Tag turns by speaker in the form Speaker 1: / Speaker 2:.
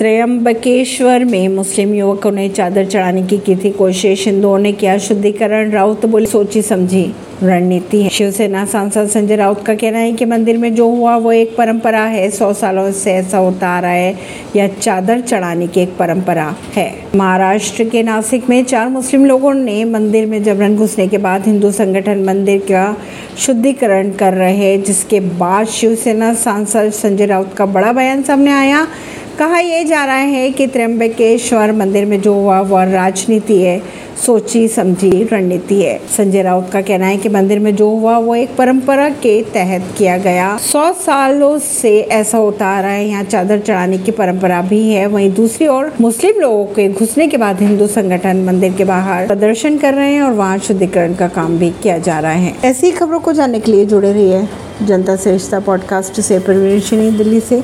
Speaker 1: त्रयंबकेश्वर में मुस्लिम युवकों ने चादर चढ़ाने की की थी कोशिश। हिंदुओं ने किया शुद्धिकरण। राउत बोली, सोची समझी, रणनीति है। शिवसेना सांसद संजय राउत का कहना है कि मंदिर में जो हुआ, वो एक परंपरा है। सौ सालों से ऐसा होता आ रहा है यह चादर चढ़ाने की एक परंपरा है। महाराष्ट्र के नासिक में चार मुस्लिम लोगों ने मंदिर में जबरन घुसने के बाद हिंदू संगठन मंदिर का शुद्धिकरण कर रहे, जिसके बाद शिवसेना सांसद संजय राउत का बड़ा बयान सामने आया। कहा यह जा रहा है कि त्र्यंबकेश्वर मंदिर में जो हुआ, वह राजनीति है, सोची, समझी, रणनीति है। संजय राउत का कहना है कि मंदिर में जो हुआ, वो एक परंपरा के तहत किया गया। सौ सालों से ऐसा होता आ रहा है, यहाँ चादर चढ़ाने की परंपरा भी है। वहीं दूसरी ओर मुस्लिम लोगों के घुसने के बाद हिंदू संगठन मंदिर के बाहर प्रदर्शन कर रहे हैं और वहाँ शुद्धिकरण का काम भी किया जा रहा है। ऐसी खबरों को जानने के लिए जुड़े रहिए जनता श्रेष्ठता पॉडकास्ट से, परवीन दिल्ली से।